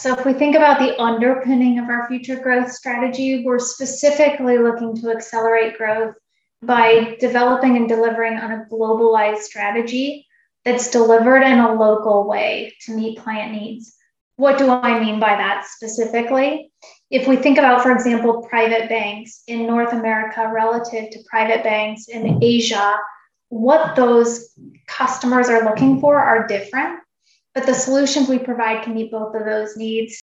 So, if we think about the underpinning of our future growth strategy, we're specifically looking to accelerate growth by developing and delivering on a globalized strategy that's delivered in a local way to meet client needs. What do I mean by that specifically? If we think about, for example, private banks in North America relative to private banks in Asia, what those customers are looking for are different, but the solutions we provide can meet both of those needs.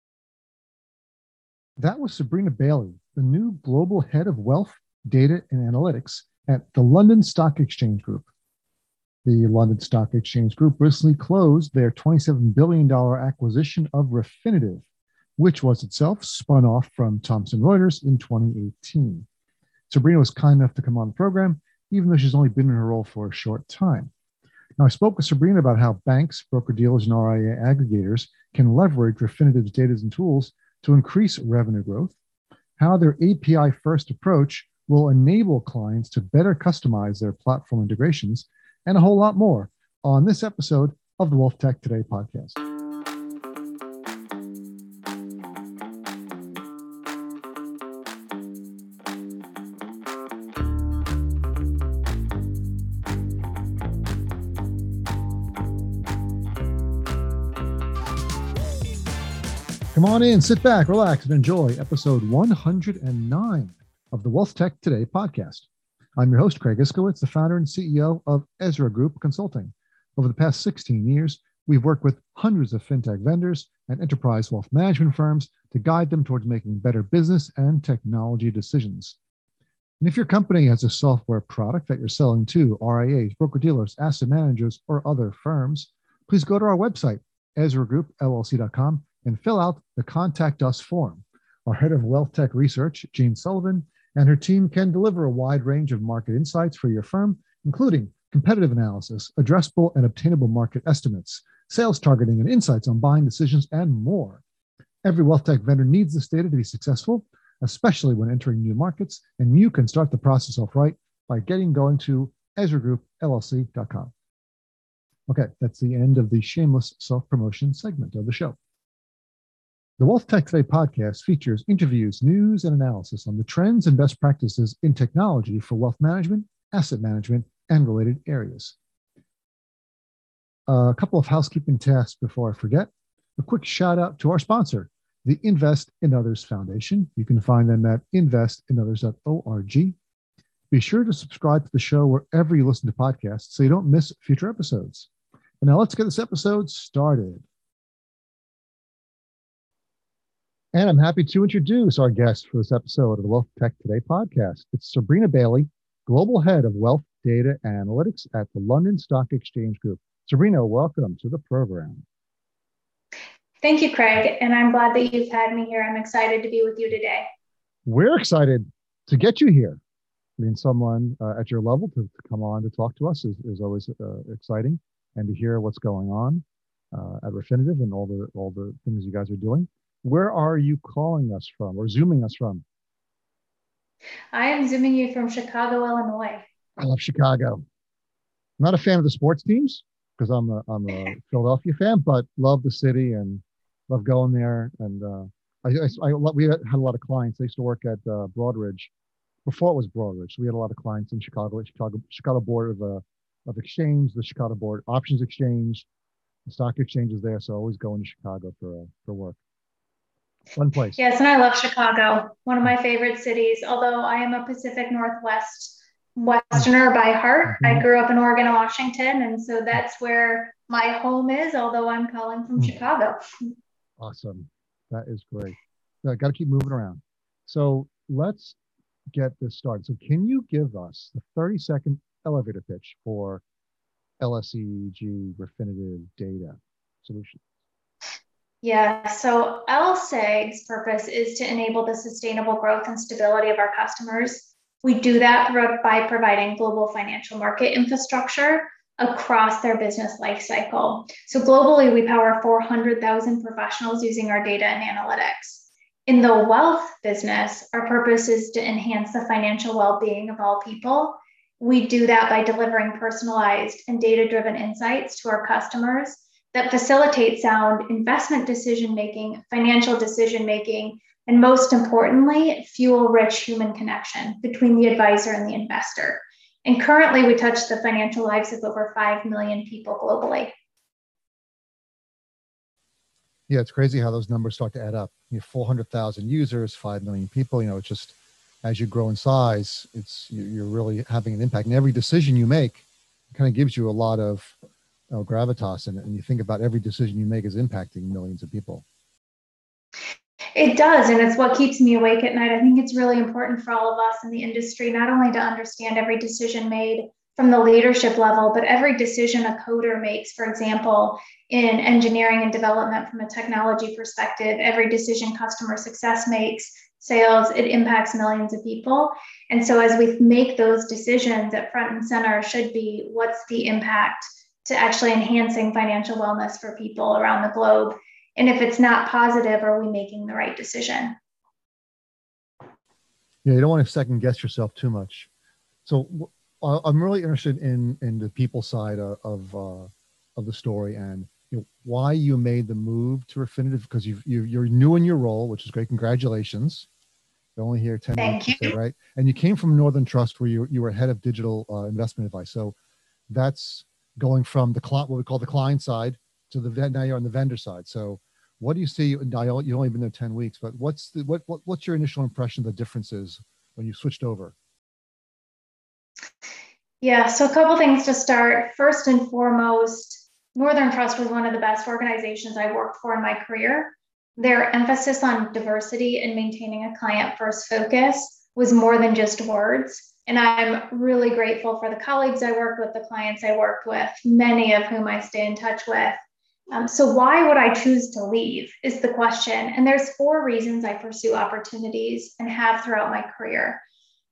That was Sabrina Bailey, the new global head of wealth, data, and analytics at the London Stock Exchange Group. The London Stock Exchange Group recently closed their $27 billion acquisition of Refinitiv, which was itself spun off from Thomson Reuters in 2018. Sabrina was kind enough to come on the program, even though she's only been in her role for a short time. Now, I spoke with Sabrina about how banks, broker dealers, and RIA aggregators can leverage Refinitiv's data and tools to increase revenue growth, how their API first approach will enable clients to better customize their platform integrations, and a whole lot more on this episode of the Wealth Tech Today podcast. Come on in, sit back, relax, and enjoy episode 109 of the Wealth Tech Today podcast. I'm your host, Craig Iskowitz, the founder and CEO of Ezra Group Consulting. Over the past 16 years, we've worked with hundreds of fintech vendors and enterprise wealth management firms to guide them towards making better business and technology decisions. And if your company has a software product that you're selling to RIAs, broker dealers, asset managers, or other firms, please go to our website, EzraGroupLLC.com, and fill out the Contact Us form. Our head of Wealth Tech Research, Jean Sullivan, and her team can deliver a wide range of market insights for your firm, including competitive analysis, addressable and obtainable market estimates, sales targeting, and insights on buying decisions, and more. Every wealth tech vendor needs this data to be successful, especially when entering new markets, and you can start the process off right by getting going to EzraGroupLLC.com. Okay, that's the end of the shameless self promotion segment of the show. The Wealth Tech Today podcast features interviews, news, and analysis on the trends and best practices in technology for wealth management, asset management, and related areas. A couple of housekeeping tasks before I forget. A quick shout out to our sponsor, the Invest in Others Foundation. You can find them at investinothers.org. Be sure to subscribe to the show wherever you listen to podcasts so you don't miss future episodes. And now let's get this episode started. And I'm happy to introduce our guest for this episode of the Wealth Tech Today podcast. It's Sabrina Bailey, Global Head of Wealth Data Analytics at the London Stock Exchange Group. Sabrina, welcome to the program. Thank you, Craig. And I'm glad that you've had me here. I'm excited to be with you today. We're excited to get you here. I mean, someone uh, at your level to, to, come on to talk to us is, is always uh, exciting and to hear what's going on uh, at Refinitiv and all the, all the things you guys are doing. Where are you calling us from or zooming us from? I am zooming you from Chicago, Illinois. I love Chicago. I'm not a fan of the sports teams because I'm a, I'm a Philadelphia fan, but love the city and love going there. And uh, I, I, I, we had a lot of clients. I used to work at uh, Broadridge before it was Broadridge. So we had a lot of clients in Chicago, Chicago, Chicago Board of, uh, of Exchange, the Chicago Board Options Exchange, the stock exchange is there. So always going to Chicago for, uh, for work. One place. Yes, and I love Chicago, one of my favorite cities. Although I am a Pacific Northwest Westerner by heart, mm-hmm. I grew up in Oregon and Washington, and so that's where my home is. Although I'm calling from mm-hmm. Chicago. Awesome, that is great. I got to keep moving around. So let's get this started. So can you give us the 30 second elevator pitch for LSEG Refinitiv Data Solutions? Yeah, so LSEG's purpose is to enable the sustainable growth and stability of our customers. We do that by providing global financial market infrastructure across their business lifecycle. So globally, we power 400,000 professionals using our data and analytics. In the wealth business, our purpose is to enhance the financial well being of all people. We do that by delivering personalized and data driven insights to our customers that facilitate sound investment decision making, financial decision making, and most importantly, fuel rich human connection between the advisor and the investor. And currently, we touch the financial lives of over 5 million people globally. Yeah, it's crazy how those numbers start to add up. You have 400,000 users, 5 million people. You know, it's just as you grow in size, it's you're really having an impact. And every decision you make kind of gives you a lot of uh, gravitas in it. And you think about every decision you make is impacting millions of people. It does. And it's what keeps me awake at night. I think it's really important for all of us in the industry, not only to understand every decision made from the leadership level, but every decision a coder makes, for example, in engineering and development from a technology perspective, every decision customer success makes, sales, it impacts millions of people. And so as we make those decisions at front and center should be what's the impact to actually enhancing financial wellness for people around the globe and if it's not positive, are we making the right decision? Yeah, you don't want to second guess yourself too much. So I'm really interested in in the people side of of, uh, of the story and you know, why you made the move to Refinitiv because you you're new in your role, which is great. Congratulations. You're only here 10 Thank months, you. right? And you came from Northern Trust where you, you were head of digital uh, investment advice. So that's going from the what we call the client side to the now you're on the vendor side. So what do you see? You've only been there 10 weeks, but what's the, what, what what's your initial impression of the differences when you switched over? Yeah, so a couple things to start. First and foremost, Northern Trust was one of the best organizations I worked for in my career. Their emphasis on diversity and maintaining a client first focus was more than just words. And I'm really grateful for the colleagues I work with, the clients I worked with, many of whom I stay in touch with. Um, so why would I choose to leave is the question. And there's four reasons I pursue opportunities and have throughout my career.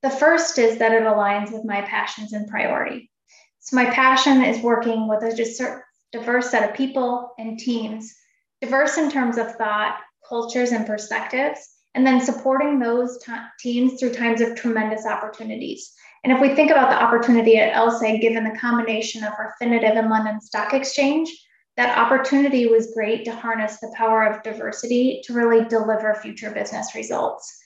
The first is that it aligns with my passions and priority. So my passion is working with a diverse set of people and teams, diverse in terms of thought, cultures, and perspectives, and then supporting those t- teams through times of tremendous opportunities. And if we think about the opportunity at LSEG, given the combination of Refinitiv and London Stock Exchange, that opportunity was great to harness the power of diversity to really deliver future business results.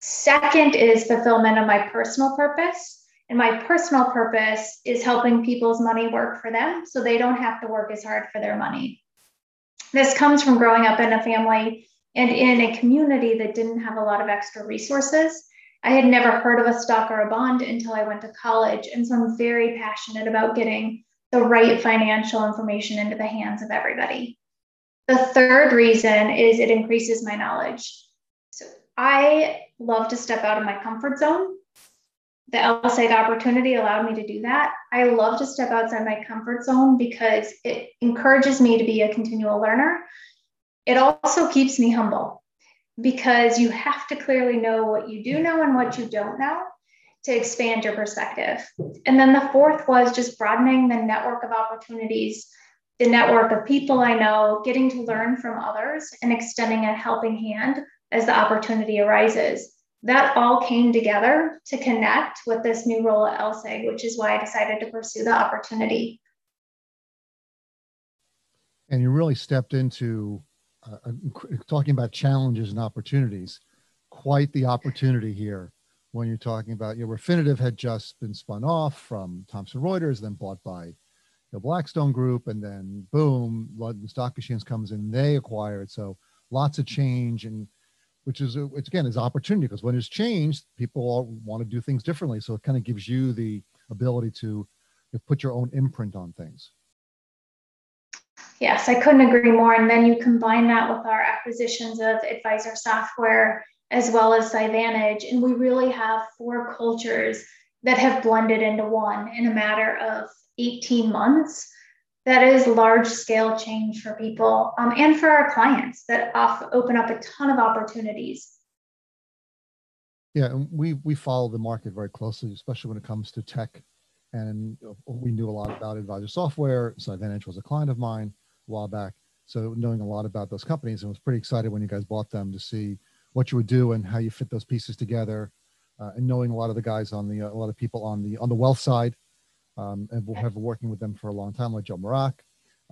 Second is fulfillment of my personal purpose. And my personal purpose is helping people's money work for them so they don't have to work as hard for their money. This comes from growing up in a family and in a community that didn't have a lot of extra resources. I had never heard of a stock or a bond until I went to college. And so I'm very passionate about getting the right financial information into the hands of everybody. The third reason is it increases my knowledge. So I love to step out of my comfort zone. The LSEG opportunity allowed me to do that. I love to step outside my comfort zone because it encourages me to be a continual learner. It also keeps me humble because you have to clearly know what you do know and what you don't know to expand your perspective. And then the fourth was just broadening the network of opportunities, the network of people I know, getting to learn from others and extending a helping hand as the opportunity arises. That all came together to connect with this new role at LSEG, which is why I decided to pursue the opportunity. And you really stepped into uh, talking about challenges and opportunities. Quite the opportunity here when you're talking about, you know, Refinitiv had just been spun off from Thomson Reuters, then bought by the Blackstone Group, and then boom, London Stock Exchange comes in, they acquire it. So lots of change, and which is it's again is opportunity because when it's changed, people all want to do things differently. So it kind of gives you the ability to put your own imprint on things. Yes, I couldn't agree more. And then you combine that with our acquisitions of advisor software as well as Scivantage. And we really have four cultures that have blended into one in a matter of 18 months. That is large scale change for people um, and for our clients that off, open up a ton of opportunities. Yeah, and we we follow the market very closely, especially when it comes to tech. And we knew a lot about advisor software. Scivantage was a client of mine while back. So knowing a lot about those companies, and was pretty excited when you guys bought them to see what you would do and how you fit those pieces together, uh, and knowing a lot of the guys on the a lot of people on the on the wealth side, um, and we'll have working with them for a long time, like Joe Marak.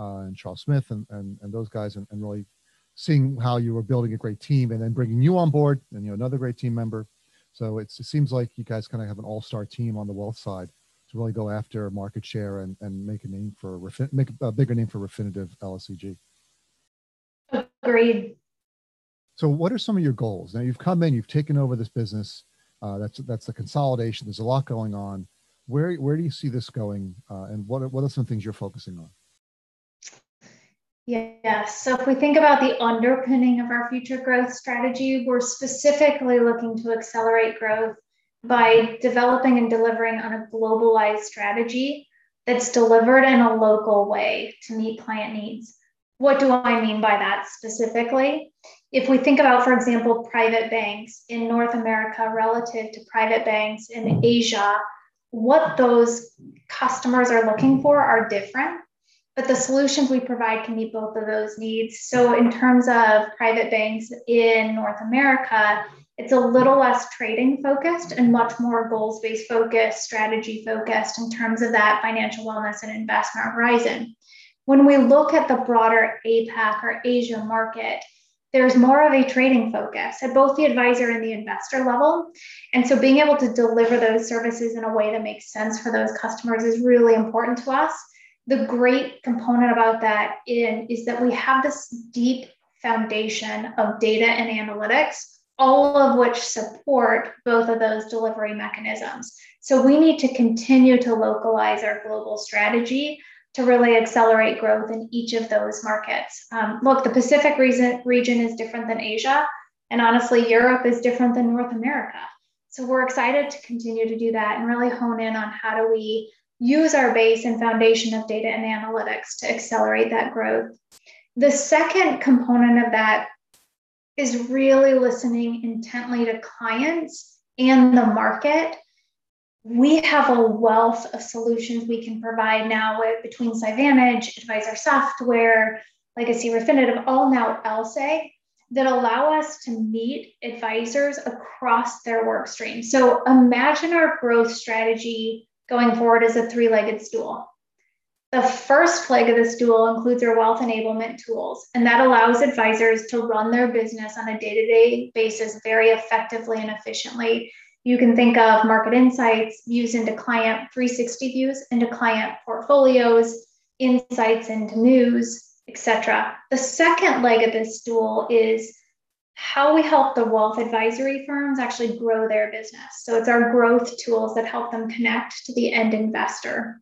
uh, and Charles Smith and, and, and those guys and, and really seeing how you were building a great team and then bringing you on board and you know another great team member. So it seems like you guys kind of have an all-star team on the wealth side to really go after market share and, and make a name for make a bigger name for Refinitiv LSEG. Agreed. So what are some of your goals? Now you've come in, you've taken over this business. Uh, that's that's the consolidation. There's a lot going on. Where where do you see this going, uh, and what are, what are some things you're focusing on? Yes. So if we think about the underpinning of our future growth strategy, we're specifically looking to accelerate growth by developing and delivering on a globalized strategy that's delivered in a local way to meet client needs. What do I mean by that specifically? If we think about, for example, private banks in North America relative to private banks in Asia, what those customers are looking for are different but the solutions we provide can meet both of those needs. So, in terms of private banks in North America, it's a little less trading focused and much more goals based focused, strategy focused in terms of that financial wellness and investment horizon. When we look at the broader APAC or Asia market, there's more of a trading focus at both the advisor and the investor level. And so being able to deliver those services in a way that makes sense for those customers is really important to us the great component about that in, is that we have this deep foundation of data and analytics, all of which support both of those delivery mechanisms. So we need to continue to localize our global strategy to really accelerate growth in each of those markets. Um, look, the Pacific region, region is different than Asia, and honestly, Europe is different than North America. So we're excited to continue to do that and really hone in on how do we use our base and foundation of data and analytics to accelerate that growth. The second component of that is really listening intently to clients and the market. We have a wealth of solutions we can provide now with between Scivantage, Advisor Software, Legacy Refinitiv, all now LSEG that allow us to meet advisors across their work stream. So imagine our growth strategy going forward as a three legged stool. The first leg of the stool includes our wealth enablement tools, and that allows advisors to run their business on a day to day basis very effectively and efficiently. You can think of market insights, views into client 360 views into client portfolios, insights into news, etc. The second leg of this stool is how we help the wealth advisory firms actually grow their business. So it's our growth tools that help them connect to the end investor.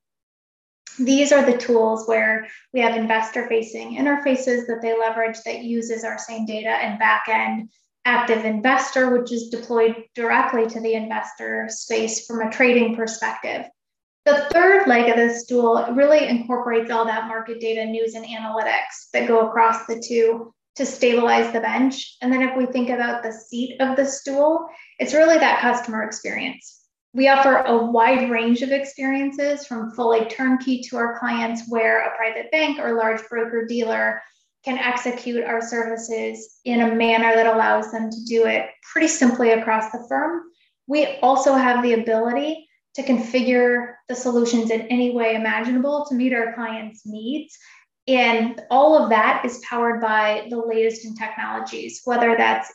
These are the tools where we have investor facing interfaces that they leverage that uses our same data and backend active investor, which is deployed directly to the investor space from a trading perspective. The third leg of this stool really incorporates all that market data, news, and analytics that go across the two to stabilize the bench. And then if we think about the seat of the stool, it's really that customer experience. We offer a wide range of experiences from fully turnkey to our clients, where a private bank or large broker dealer can execute our services in a manner that allows them to do it pretty simply across the firm. We also have the ability to configure the solutions in any way imaginable to meet our clients' needs and all of that is powered by the latest in technologies, whether that's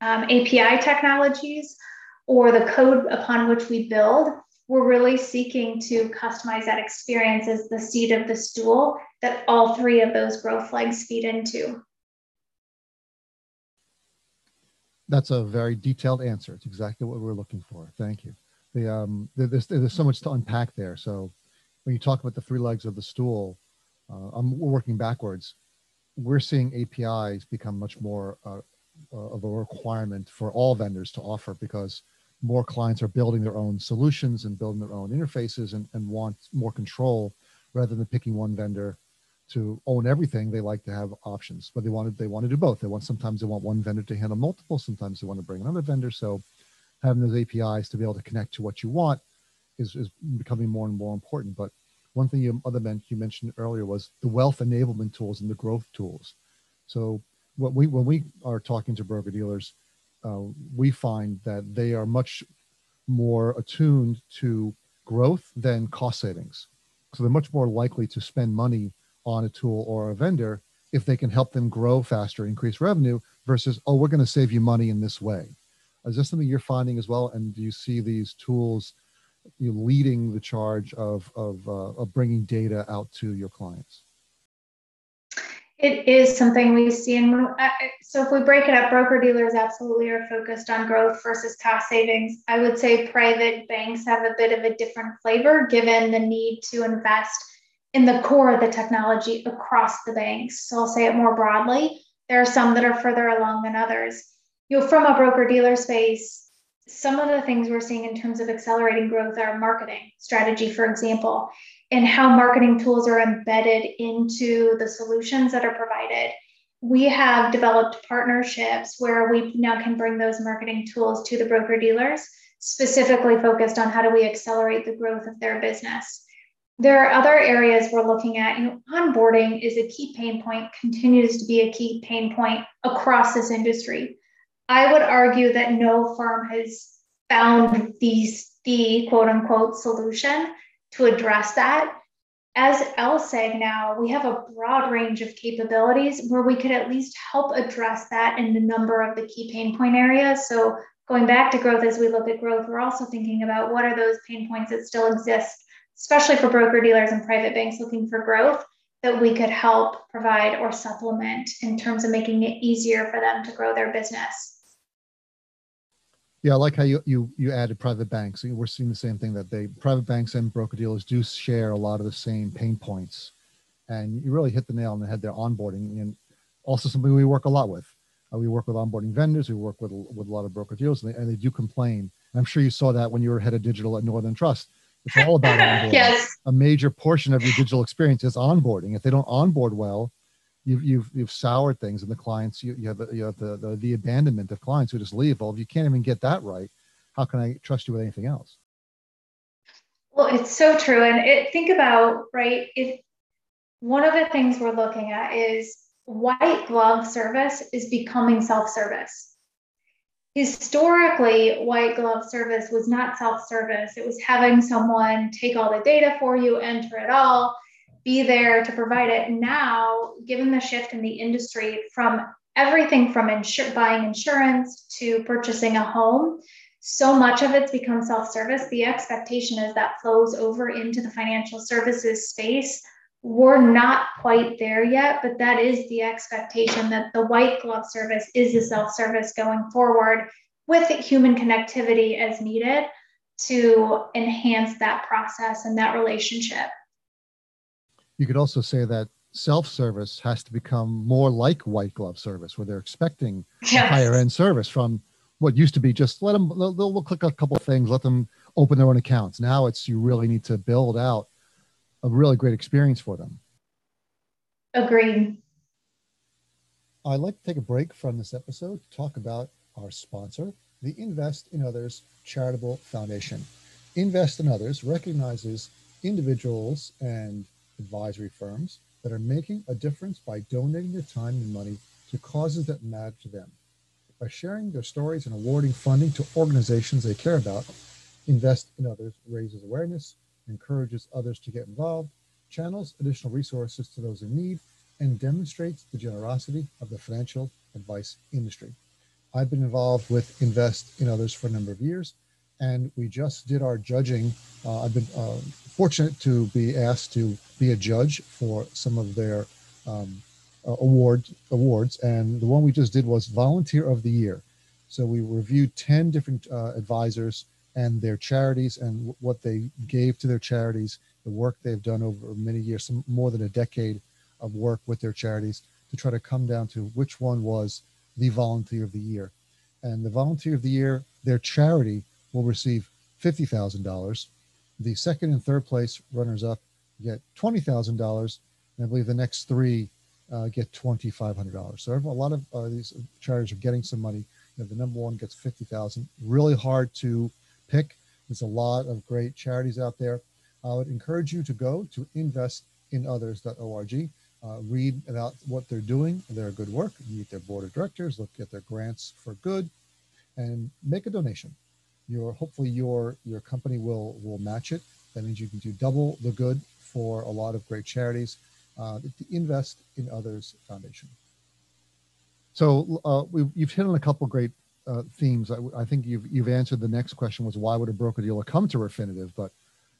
um, API technologies or the code upon which we build. We're really seeking to customize that experience as the seat of the stool that all three of those growth legs feed into. That's a very detailed answer. It's exactly what we're looking for. Thank you. The, um, there's, there's so much to unpack there. So when you talk about the three legs of the stool, uh, I'm working backwards. We're seeing APIs become much more uh, uh, of a requirement for all vendors to offer because more clients are building their own solutions and building their own interfaces and, and want more control rather than picking one vendor to own everything they like to have options but they want to they want to do both. They want sometimes they want one vendor to handle multiple sometimes they want to bring another vendor. So having those apis to be able to connect to what you want is, is becoming more and more important. But one thing you other men you mentioned earlier was the wealth enablement tools and the growth tools. So what we when we are talking to broker dealers, uh, we find that they are much more attuned to growth than cost savings. So they're much more likely to spend money on a tool or a vendor if they can help them grow faster, increase revenue versus, oh, we're going to save you money in this way. Is this something you're finding as well? And do you see these tools you know, leading the charge of, of, uh, of bringing data out to your clients? It is something we see. And uh, uh, so if we break it up, broker dealers absolutely are focused on growth versus cost savings. I would say private banks have a bit of a different flavor given the need to invest in the core of the technology across the banks. So I'll say it more broadly. There are some that are further along than others. You know, from a broker dealer space, some of the things we're seeing in terms of accelerating growth are marketing strategy, for example and how marketing tools are embedded into the solutions that are provided. We have developed partnerships where we now can bring those marketing tools to the broker dealers, specifically focused on how do we accelerate the growth of their business. There are other areas we're looking at. You know, onboarding is a key pain point, continues to be a key pain point across this industry. I would argue that no firm has found these the quote unquote solution to address that. As LSEG now, we have a broad range of capabilities where we could at least help address that in a number of the key pain point areas. So going back to growth, as we look at growth, we're also thinking about what are those pain points that still exist, especially for broker dealers and private banks looking for growth that we could help provide or supplement in terms of making it easier for them to grow their business. Yeah, I like how you you you added private banks. We're seeing the same thing that they private banks and broker dealers do share a lot of the same pain points, and you really hit the nail on the head there. Onboarding and also something we work a lot with. Uh, we work with onboarding vendors. We work with with a lot of broker dealers, and they, and they do complain. And I'm sure you saw that when you were head of digital at Northern Trust. It's all about onboarding. yes. A major portion of your digital experience is onboarding. If they don't onboard well, you've you've you've soured things and the clients you, you have you have the, the the abandonment of clients who just leave. Well if you can't even get that right how can i trust you with anything else? Well it's so true. And it think about right if one of the things we're looking at is white glove service is becoming self-service. Historically white glove service was not self-service. It was having someone take all the data for you enter it all be there to provide it. Now, given the shift in the industry from everything from buying insurance to purchasing a home, so much of it's become self service. The expectation is that flows over into the financial services space. We're not quite there yet, but that is the expectation that the white glove service is a self service going forward with human connectivity as needed to enhance that process and that relationship you could also say that self-service has to become more like white glove service where they're expecting yes. higher end service from what used to be just let them they'll, they'll click a couple of things let them open their own accounts. Now it's you really need to build out a really great experience for them. Agreed. I'd like to take a break from this episode to talk about our sponsor the invest in others charitable foundation. Invest in others recognizes individuals and advisory firms that are making a difference by donating their time and money to causes that matter to them. By sharing their stories and awarding funding to organizations they care about, Invest in Others raises awareness, encourages others to get involved, channels additional resources to those in need, and demonstrates the generosity of the financial advice industry. I've been involved with Invest in Others for a number of years, and we just did our judging. Uh, I've been uh, fortunate to be asked to be a judge for some of their um, uh, award awards, and the one we just did was Volunteer of the Year. So we reviewed ten different uh, advisors and their charities and w- what they gave to their charities, the work they've done over many years, some more than a decade of work with their charities, to try to come down to which one was the Volunteer of the Year. And the Volunteer of the Year, their charity will receive fifty thousand dollars the second and third place runners up get $20,000. And I believe the next three uh, get $2,500. So a lot of uh, these charities are getting some money. You know, the number one gets 50,000. Really hard to pick. There's a lot of great charities out there. I would encourage you to go to investinothers.org. Uh, read about what they're doing, their good work, meet their board of directors, look at their grants for good, and make a donation your hopefully your your company will will match it. That means you can do double the good for a lot of great charities. uh, the Invest in Others Foundation. So uh, you've hit on a couple great uh, themes. I, I, think you've you've answered the next question was why would a broker dealer come to Refinitiv? But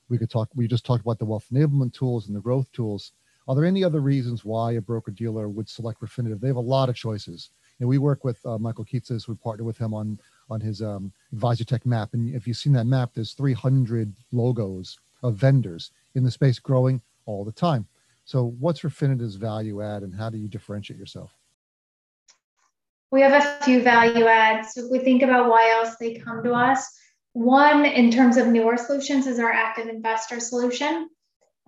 we could talk. We just talked about the wealth enablement tools and the growth tools. Are there any other reasons why a broker dealer would select Refinitiv? They have a lot of choices. And we work with uh, Michael Kitces. We partner with him on on his um, Advisor Tech map. And if you've seen that map, there's 300 logos of vendors in the space growing all the time. So, what's Refinitiv's value add, and how do you differentiate yourself? We have a few value adds. So if we think about why else they come to us, one in terms of newer solutions is our active investor solution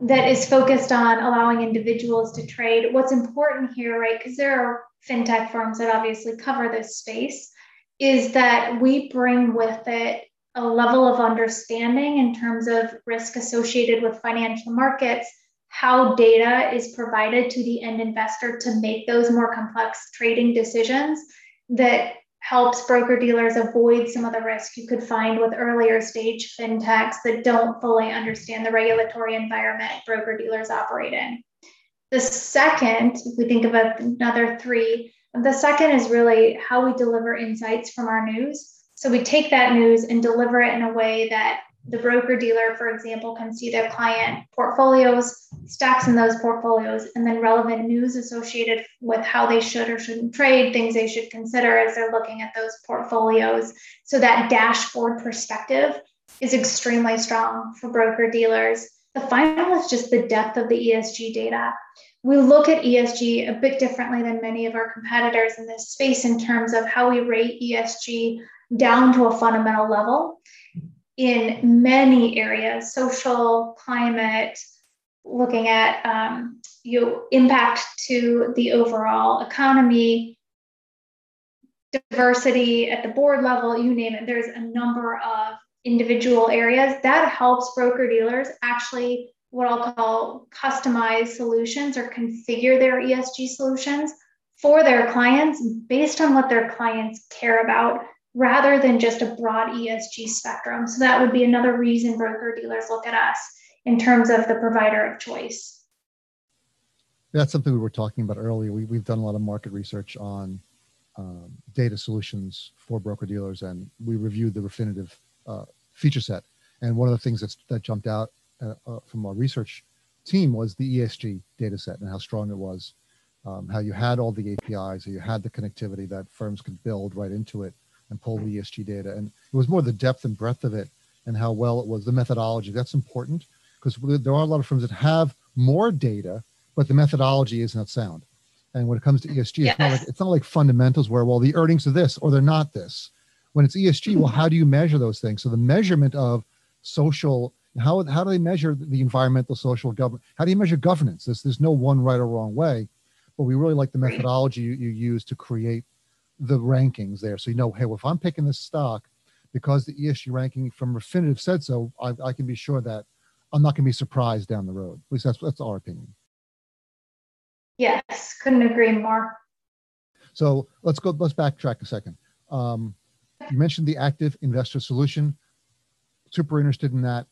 that is focused on allowing individuals to trade. What's important here, right? Because there are fintech firms that obviously cover this space, is that we bring with it a level of understanding in terms of risk associated with financial markets how data is provided to the end investor to make those more complex trading decisions that helps broker dealers avoid some of the risk you could find with earlier stage fintechs that don't fully understand the regulatory environment broker dealers operate in. The second, if we think about another three, the second is really how we deliver insights from our news. So we take that news and deliver it in a way that the broker dealer, for example, can see their client portfolios, stocks in those portfolios, and then relevant news associated with how they should or shouldn't trade, things they should consider as they're looking at those portfolios. So that dashboard perspective is extremely strong for broker dealers. The final is just the depth of the ESG data. We look at ESG a bit differently than many of our competitors in this space in terms of how we rate ESG down to a fundamental level in many areas social, climate, looking at um, you impact to the overall economy, diversity at the board level, you name it. There's a number of individual areas that helps broker dealers actually what I'll call customize solutions or configure their ESG solutions for their clients based on what their clients care about rather than just a broad ESG spectrum. So that would be another reason broker dealers look at us in terms of the provider of choice. That's something we were talking about earlier. We, we've done a lot of market research on um, data solutions for broker dealers, and we reviewed the Refinitiv uh, feature set. And one of the things that's, that jumped out Uh, uh, from our research team was the ESG data set and how strong it was, um, how you had all the APIs, how you had the connectivity that firms could build right into it and pull the ESG data. And it was more the depth and breadth of it and how well it was, the methodology. That's important because there are a lot of firms that have more data, but the methodology is not sound. And when it comes to ESG, it's, not like, it's not like fundamentals where, well, the earnings are this or they're not this. When it's ESG, well, mm-hmm. how do you measure those things? So the measurement of social, how, how do they measure the environmental, social, government? How do you measure governance? There's, there's no one right or wrong way, but we really like the methodology you, you use to create the rankings there. So you know, hey, well, if I'm picking this stock because the ESG ranking from Refinitiv said so, I, I can be sure that I'm not going to be surprised down the road. At least that's that's our opinion. Yes, couldn't agree more. So let's go. Let's backtrack a second. Um, you mentioned the active investor solution. Super interested in that.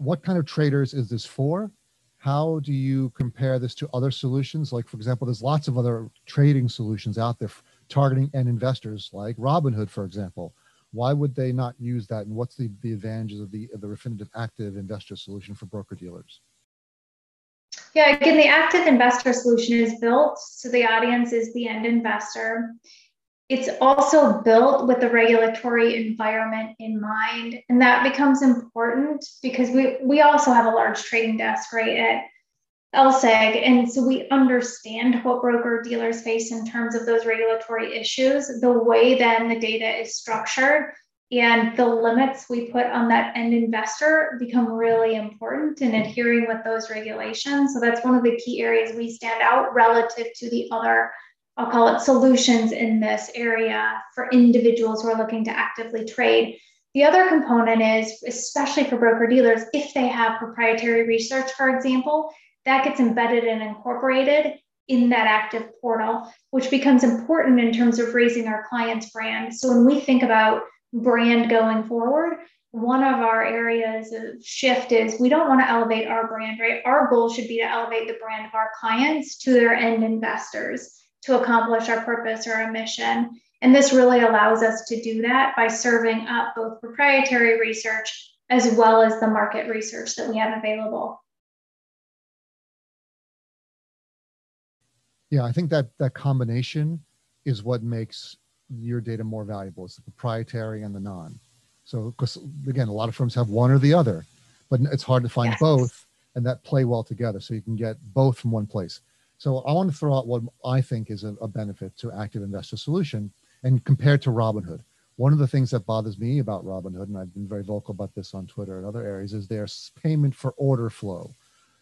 What kind of traders is this for? How do you compare this to other solutions? Like, for example, there's lots of other trading solutions out there targeting end investors like Robinhood, for example. Why would they not use that? And what's the, the advantages of the, of the Refinitiv active investor solution for broker dealers? Yeah, again, the active investor solution is built so the audience is the end investor. It's also built with the regulatory environment in mind. And that becomes important because we, we also have a large trading desk, right, at LSEG. And so we understand what broker dealers face in terms of those regulatory issues, the way then the data is structured and the limits we put on that end investor become really important in adhering with those regulations. So that's one of the key areas we stand out relative to the other, I'll call it solutions in this area for individuals who are looking to actively trade. The other component is, especially for broker dealers, if they have proprietary research, for example, that gets embedded and incorporated in that active portal, which becomes important in terms of raising our client's brand. So when we think about brand going forward, one of our areas of shift is we don't want to elevate our brand, right? Our goal should be to elevate the brand of our clients to their end investors to accomplish our purpose or our mission. And this really allows us to do that by serving up both proprietary research as well as the market research that we have available. Yeah, I think that that combination is what makes your data more valuable. It's the proprietary and the non. So, because again, a lot of firms have one or the other, but it's hard to find yes. both and that play well together. So you can get both from one place. So I want to throw out what I think is a, a benefit to Active Investor Solution and compared to Robinhood. One of the things that bothers me about Robinhood, and I've been very vocal about this on Twitter and other areas, is their payment for order flow.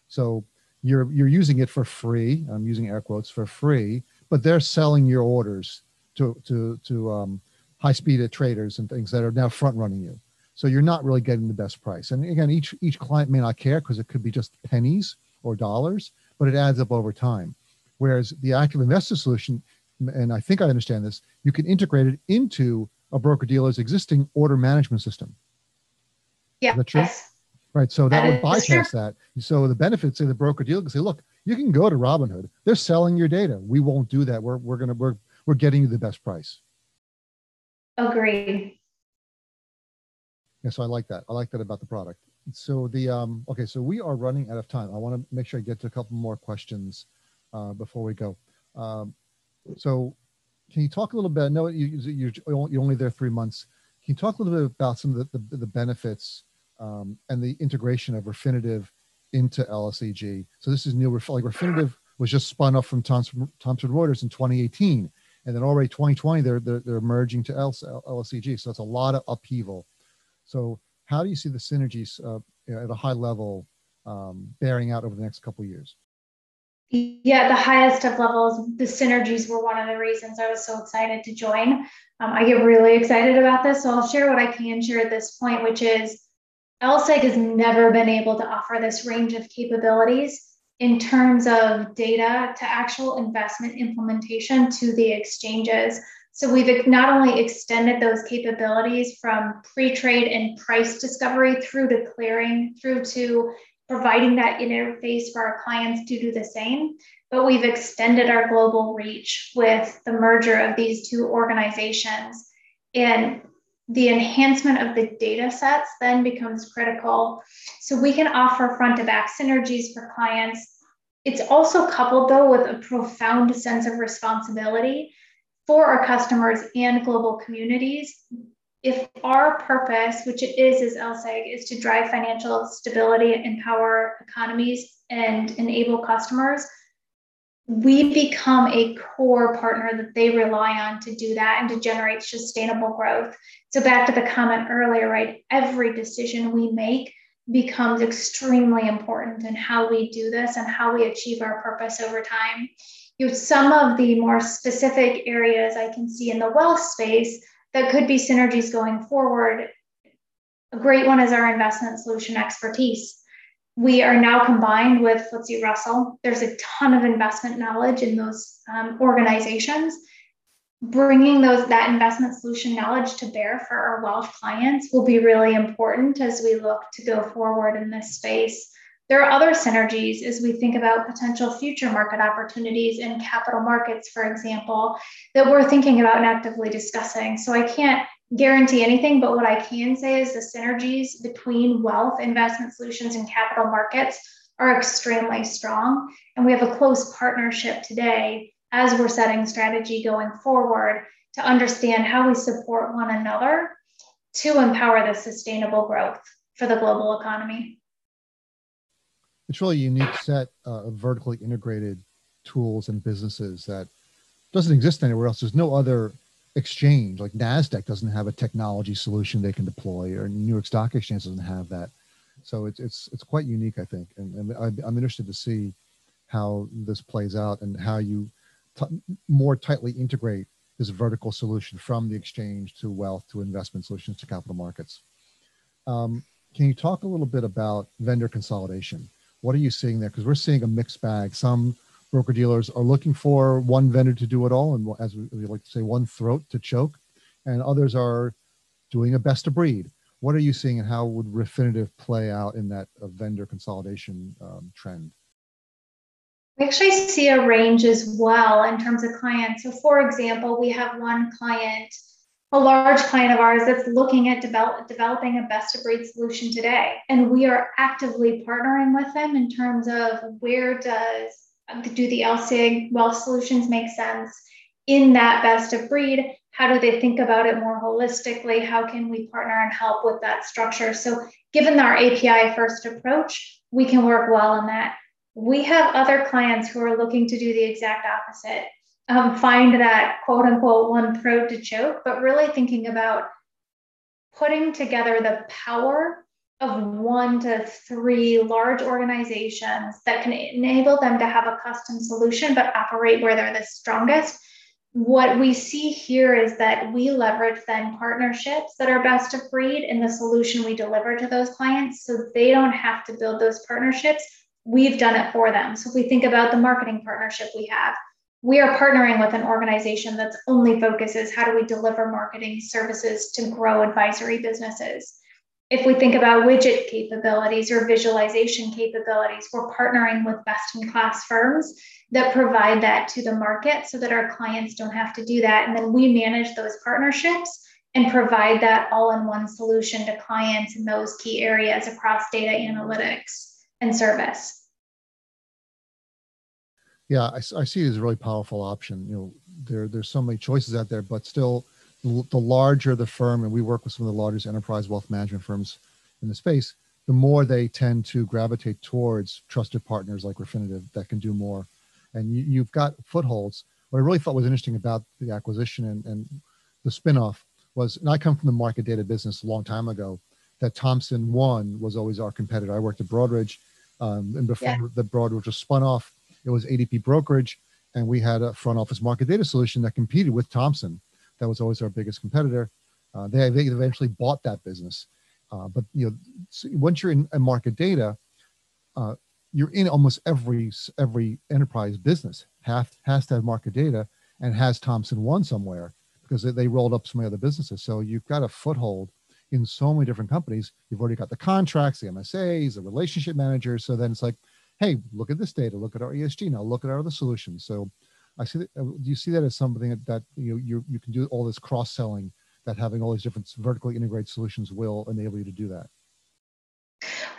So you're you're using it for free. I'm using air quotes for free, but they're selling your orders to to to um, high speed traders and things that are now front running you. So you're not really getting the best price. And again, each each client may not care because it could be just pennies or dollars, but it adds up over time. Whereas the active investor solution, and I think I understand this, you can integrate it into a broker dealer's existing order management system. Yeah. Is that true? Yes. Right. So that, that would bypass that. So the benefits of the broker dealer can say, look, you can go to Robinhood. They're selling your data. We won't do that. We're we're gonna we're we're getting you the best price. Agreed. Yeah, so I like that. I like that about the product. So the um okay, so we are running out of time. I want to make sure I get to a couple more questions uh, before we go. Um, so can you talk a little bit? Know you, you're, you're only there three months. Can you talk a little bit about some of the, the, the benefits um, and the integration of Refinitiv into LSEG? So this is new. Like Refinitiv was just spun off from Thomson, Reuters in 2018 and then already 2020 they're they're, they're merging to LSEG. So it's a lot of upheaval. So how do you see the synergies uh, at a high level um, bearing out over the next couple of years? Yeah, the highest of levels, the synergies were one of the reasons I was so excited to join. Um, I get really excited about this, so I'll share what I can share at this point, which is LSEG has never been able to offer this range of capabilities in terms of data to actual investment implementation to the exchanges. So we've not only extended those capabilities from pre-trade and price discovery through to clearing, through to providing that interface for our clients to do the same, but we've extended our global reach with the merger of these two organizations. And the enhancement of the data sets then becomes critical. So we can offer front to back synergies for clients. It's also coupled though with a profound sense of responsibility for our customers and global communities. If our purpose, which it is as LSEG, is to drive financial stability, empower economies, and enable customers, we become a core partner that they rely on to do that and to generate sustainable growth. So, back to the comment earlier, right? Every decision we make becomes extremely important in how we do this and how we achieve our purpose over time. You know, some of the more specific areas I can see in the wealth space that could be synergies going forward. A great one is our investment solution expertise we are now combined with FTSE Russell. There's a ton of investment knowledge in those um, organizations. Bringing those that investment solution knowledge to bear for our wealth clients will be really important as we look to go forward in this space. There are other synergies as we think about potential future market opportunities in capital markets, for example, that we're thinking about and actively discussing. So I can't guarantee anything, but what I can say is the synergies between wealth, investment solutions, and capital markets are extremely strong. And we have a close partnership today as we're setting strategy going forward to understand how we support one another to empower the sustainable growth for the global economy. It's really a unique set uh, of vertically integrated tools and businesses that doesn't exist anywhere else. There's no other exchange. Like nasdaq doesn't have a technology solution they can deploy or new york stock exchange doesn't have that. So it's it's it's quite unique i think. And, and i'm interested to see how this plays out and how you t- more tightly integrate this vertical solution from the exchange to wealth to investment solutions to capital markets. Um, can you talk a little bit about vendor consolidation what are you seeing there because we're seeing a mixed bag some broker dealers are looking for one vendor to do it all, and as we like to say, one throat to choke, and others are doing a best of breed. what are you seeing and how would Refinitiv play out in that uh, vendor consolidation um, trend? We actually see a range as well in terms of clients. So, for example, we have one client, a large client of ours, that's looking at develop, developing a best of breed solution today. And we are actively partnering with them in terms of where does do the LSEG wealth solutions make sense in that best of breed? How do they think about it more holistically? How can we partner and help with that structure? So, given our API first approach, we can work well in that. We have other clients who are looking to do the exact opposite, um, find that quote unquote one throat to choke, but really thinking about putting together the power of one to three large organizations that can enable them to have a custom solution but operate where they're the strongest. What we see here is that we leverage then partnerships that are best of breed in the solution we deliver to those clients so they don't have to build those partnerships we've done it for them. So if we think about the marketing partnership we have, we are partnering with an organization that's only focuses how do we deliver marketing services to grow advisory businesses. If we think about widget capabilities or visualization capabilities, we're partnering with best in class firms that provide that to the market so that our clients don't have to do that. And then we manage those partnerships and provide that all in one solution to clients in those key areas across data analytics and service yeah, I, I, see it as a really powerful option. You know, there there's so many choices out there, but still, the larger the firm, and we work with some of the largest enterprise wealth management firms in the space, the more they tend to gravitate towards trusted partners like Refinitiv that can do more. And you, have got footholds. What I really thought was interesting about the acquisition and, and the spinoff was, and I come from the market data business a long time ago, that Thomson One was always our competitor. I worked at Broadridge, um, and before yeah. the Broadridge was spun off, it was ADP brokerage, and we had a front office market data solution that competed with Thomson. That was always our biggest competitor. Uh, they, they eventually bought that business. Uh, but you know, once you're in market data, uh, you're in almost every every enterprise business have, has to have market data and has Thomson One somewhere because they, they rolled up some other businesses. So you've got a foothold in so many different companies. You've already got the contracts, the MSAs, the relationship managers. So then it's like, hey, look at this data, look at our ESG now, look at our other solutions. So I see that, uh, do you see that as something that, that you, know, you, you can do all this cross selling that having all these different vertically integrated solutions will enable you to do that?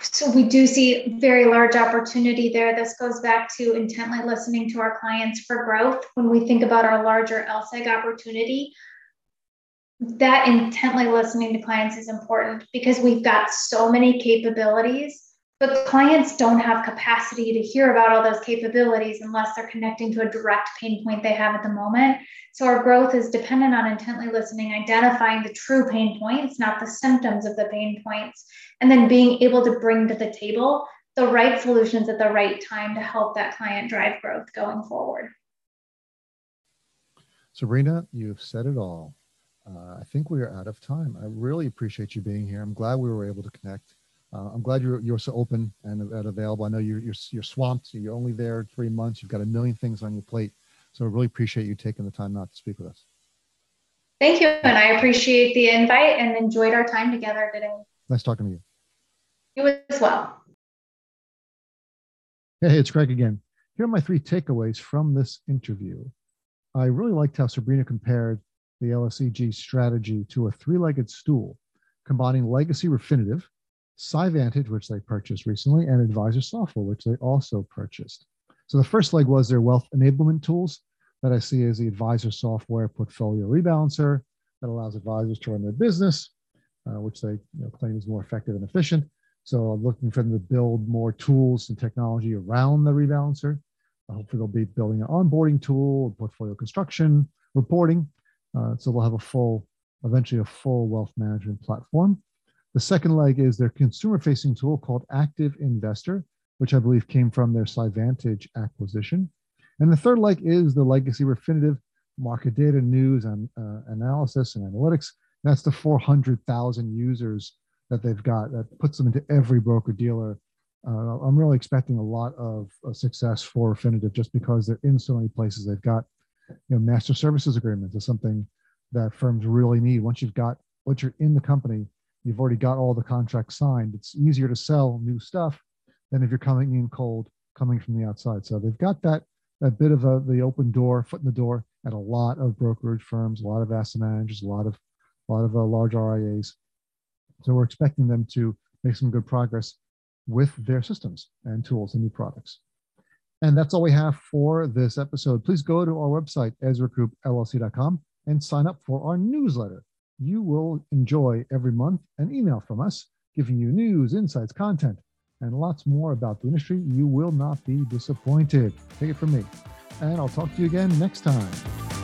So we do see very large opportunity there. This goes back to intently listening to our clients for growth. When we think about our larger LSEG opportunity, that intently listening to clients is important because we've got so many capabilities but clients don't have capacity to hear about all those capabilities unless they're connecting to a direct pain point they have at the moment. So our growth is dependent on intently listening, identifying the true pain points, not the symptoms of the pain points, and then being able to bring to the table the right solutions at the right time to help that client drive growth going forward. Sabrina, you've said it all. Uh, I think we are out of time. I really appreciate you being here. I'm glad we were able to connect uh, I'm glad you're you're so open and, and available. I know you're, you're you're swamped. You're only there three months. You've got a million things on your plate. So I really appreciate you taking the time out to speak with us. Thank you, and I appreciate the invite and enjoyed our time together today. Nice talking to you. You as well. Hey, it's Craig again. Here are my three takeaways from this interview. I really liked how Sabrina compared the LSEG strategy to a three-legged stool, combining legacy Refinitiv, SciVantage, which they purchased recently, and Advisor Software, which they also purchased. So the first leg was their wealth enablement tools that I see as the Advisor Software portfolio rebalancer that allows advisors to run their business, uh, which they you know, claim is more effective and efficient. So I'm looking for them to build more tools and technology around the rebalancer. Uh, hopefully, they'll be building an onboarding tool, portfolio construction, reporting. Uh, so they'll have a full, eventually, a full wealth management platform. The second leg is their consumer facing tool called Active Investor, which I believe came from their SciVantage acquisition. And the third leg is the legacy Refinitiv market data news and uh, analysis and analytics. That's the 400,000 users that they've got that puts them into every broker dealer. Uh, I'm really expecting a lot of uh, success for Refinitiv just because they're in so many places. They've got, you know, master services agreements is something that firms really need. Once you've got, once you're in the company, you've already got all the contracts signed. It's easier to sell new stuff than if you're coming in cold, coming from the outside. So they've got that that bit of a, the open door, foot in the door at a lot of brokerage firms, a lot of asset managers, a lot of a lot of uh, large RIAs. So we're expecting them to make some good progress with their systems and tools and new products. And that's all we have for this episode. Please go to our website, EzraGroupLLC.com, and sign up for our newsletter. You will enjoy every month an email from us giving you news, insights, content, and lots more about the industry. You will not be disappointed. Take it from me. And I'll talk to you again next time.